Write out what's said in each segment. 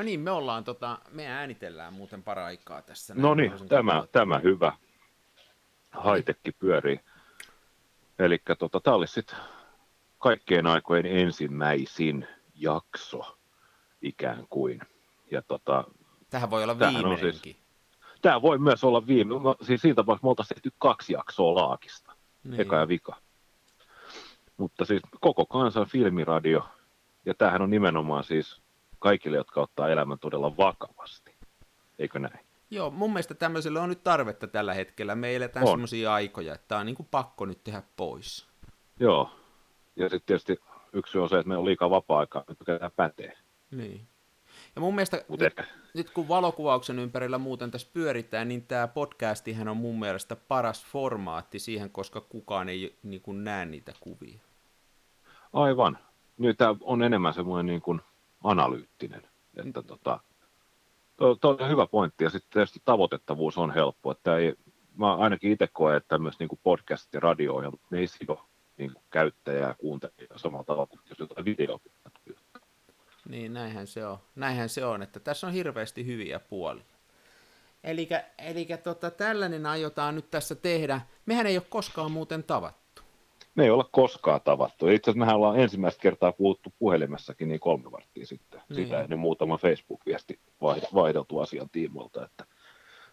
No niin, me ollaan, tota, me äänitellään muuten paraikaa tässä. No niin, tämä, tämä hyvä. Haitekki pyörii. Eli tota, tämä olisi sitten kaikkien aikojen ensimmäisin jakso ikään kuin. Ja tota, Tähän voi olla viimeinenkin. Siis, tämä voi myös olla viime. Siis siinä tapauksessa me oltaisiin tehty kaksi jaksoa laakista. Niin. Eka ja vika. Mutta siis koko kansan filmiradio. Ja tämähän on nimenomaan siis kaikille, jotka ottaa elämän todella vakavasti. Eikö näin? Joo, mun mielestä tämmöiselle on nyt tarvetta tällä hetkellä. Me eletään semmoisia aikoja, että tämä on niin kuin pakko nyt tehdä pois. Joo, ja sitten tietysti yksi on se, että meillä on liikaa vapaa-aikaa, että tämä pätee. Niin. Ja mun mielestä nyt, nyt kun valokuvauksen ympärillä muuten tässä pyöritään, niin tämä podcastihan on mun mielestä paras formaatti siihen, koska kukaan ei niin kuin, näe niitä kuvia. Aivan. Nyt tämä on enemmän semmoinen niin kuin analyyttinen. Että tota, Tuo on hyvä pointti, ja sitten tietysti tavoitettavuus on helppo. Että ei, mä ainakin itse koen, että myös niin kuin podcast ja radio, ne ei sido niin kuin käyttäjää ja kuuntelijaa samalla tavalla kuin jos jotain videoa Niin, näinhän se on. Näinhän se on, että tässä on hirveästi hyviä puolia. Eli tota, tällainen aiotaan nyt tässä tehdä. Mehän ei ole koskaan muuten tavattu me ei olla koskaan tavattu. Itse asiassa mehän ollaan ensimmäistä kertaa puhuttu puhelimessakin niin kolme varttia sitten. Niin. Sitä ennen muutama Facebook-viesti vaihdeltu asian tiimoilta. Että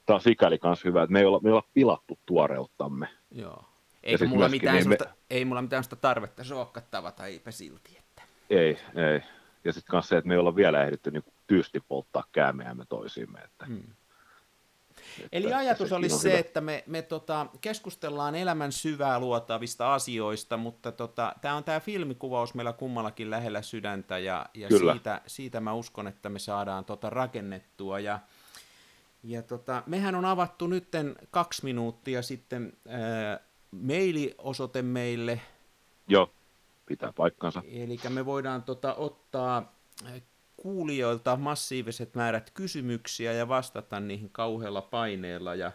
tämä on sikäli myös hyvä, että me ei olla, me ei olla pilattu tuoreuttamme. Joo. Eikä mulla mitään niin me... ei mulla mitään sitä tarvetta sookka tavata, eipä silti. Että... Ei, ei. Ja sitten myös se, että me ei olla vielä ehditty niin tysti polttaa käämeämme toisiimme. Että... Hmm. Eli ajatus olisi se, hyvä. että me, me tota, keskustellaan elämän syvää luotavista asioista, mutta tota, tämä on tämä filmikuvaus meillä kummallakin lähellä sydäntä, ja, ja siitä, siitä mä uskon, että me saadaan tota rakennettua. Ja, ja tota, mehän on avattu nytten kaksi minuuttia sitten ää, mailiosoite meille. Joo, pitää paikkansa. Eli me voidaan tota, ottaa kuulijoilta massiiviset määrät kysymyksiä ja vastata niihin kauhealla paineella. Ja,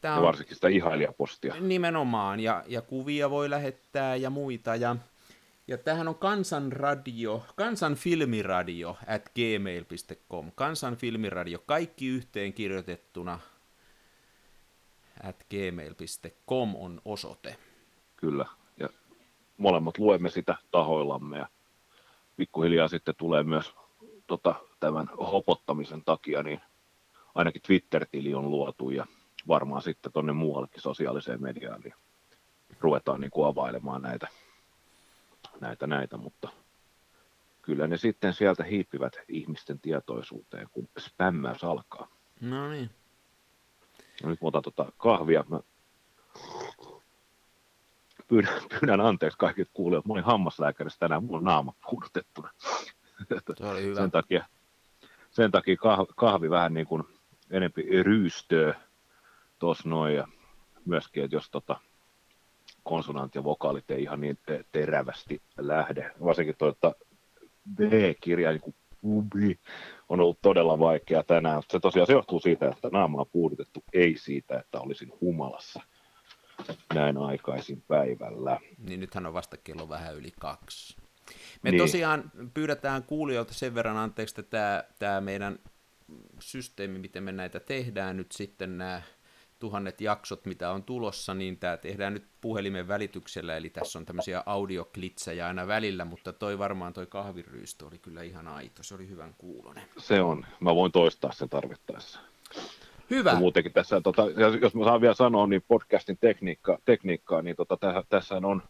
tämä on, ja varsinkin sitä ihailijapostia. Nimenomaan, ja, ja kuvia voi lähettää ja muita. Ja, ja tämähän on kansanradio, kansanfilmiradio at gmail.com. Kansanfilmiradio, kaikki yhteen kirjoitettuna at gmail.com on osoite. Kyllä, ja molemmat luemme sitä tahoillamme ja pikkuhiljaa sitten tulee myös tota, tämän hopottamisen takia, niin ainakin Twitter-tili on luotu ja varmaan sitten tuonne muuallekin sosiaaliseen mediaan, niin ruvetaan niin kuin availemaan näitä, näitä, näitä, mutta kyllä ne sitten sieltä hiipivät ihmisten tietoisuuteen, kun spämmäys alkaa. No niin. No nyt mä otan tota kahvia. Mä pyydän, pyydän anteeksi kaikille kuulijat. Mä olin hammaslääkärissä tänään, mulla on naama puudutettuna. Se oli hyvä. Sen takia, sen takia kahvi, kahvi vähän niin kuin enempi ryystöä tuossa noin ja myöskin, että jos tota, konsonantti ja vokaalit ei ihan niin terävästi lähde, varsinkin tuota B-kirja, niin pubi, on ollut todella vaikea tänään. Se tosiaan se johtuu siitä, että naama on puudutettu, ei siitä, että olisin humalassa näin aikaisin päivällä. Niin nythän on vasta kello vähän yli kaksi. Me niin. tosiaan pyydetään kuulijoilta sen verran anteeksi, että tämä, tämä meidän systeemi, miten me näitä tehdään nyt sitten nämä tuhannet jaksot, mitä on tulossa, niin tämä tehdään nyt puhelimen välityksellä, eli tässä on tämmöisiä audioklitsejä aina välillä, mutta toi varmaan toi kahviryystö oli kyllä ihan aito, se oli hyvän kuulonen. Se on, mä voin toistaa sen tarvittaessa. Hyvä. Ja muutenkin tässä, tota, jos mä saan vielä sanoa, niin podcastin tekniikka, tekniikkaa, niin tota, tässä on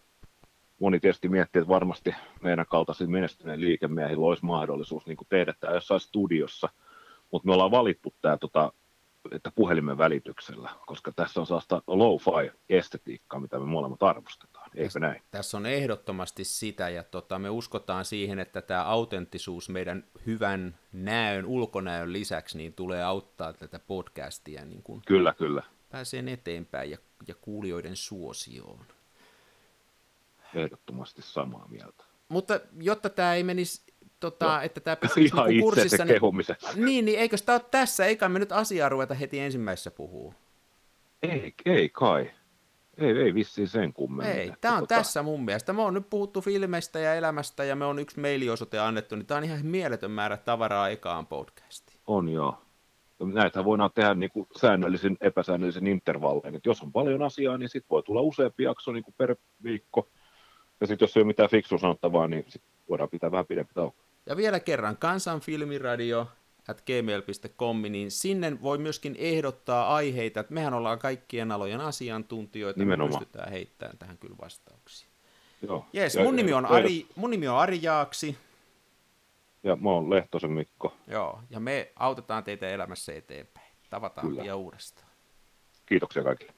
moni tietysti miettii, että varmasti meidän kaltaisilla menestyneen liikemiehillä olisi mahdollisuus niin kuin tehdä tämä jossain studiossa, mutta me ollaan valittu tämä tota, että puhelimen välityksellä, koska tässä on sellaista low-fi-estetiikkaa, mitä me molemmat arvostetaan, eikö tässä, näin? Tässä on ehdottomasti sitä, ja tota, me uskotaan siihen, että tämä autenttisuus meidän hyvän näön, ulkonäön lisäksi, niin tulee auttaa tätä podcastia niin kuin kyllä, kyllä. pääsee eteenpäin ja, ja kuulijoiden suosioon ehdottomasti samaa mieltä. Mutta jotta tämä ei menisi, tota, no, että tämä pysyisi ihan niin kurssissa, niin, niin, niin eikö tämä ole tässä, eikä me nyt asiaa ruveta heti ensimmäisessä puhuu? Ei, ei kai. Ei, ei vissiin sen kummemmin. Ei, tämä on tota... tässä mun mielestä. Me on nyt puhuttu filmeistä ja elämästä ja me on yksi mailiosoite annettu, niin tämä on ihan mieletön määrä tavaraa ekaan podcastiin. On joo. Näitä voidaan tehdä niin kuin säännöllisen, epäsäännöllisen intervallein. Et jos on paljon asiaa, niin sitten voi tulla useampi jakso niin kuin per viikko. Ja sitten jos ei ole mitään fiksu sanottavaa, niin sit voidaan pitää vähän pidempi tauko. Ja vielä kerran, kansanfilmiradio at gmail.com, niin sinne voi myöskin ehdottaa aiheita, että mehän ollaan kaikkien alojen asiantuntijoita, Nimenomaan. me pystytään heittämään tähän kyllä vastauksia. Joo. Jees, mun, nimi on Ari, mun nimi on Ari Jaaksi. Ja mä oon Lehtosen Mikko. Joo, ja me autetaan teitä elämässä eteenpäin. Tavataan pian uudestaan. Kiitoksia kaikille.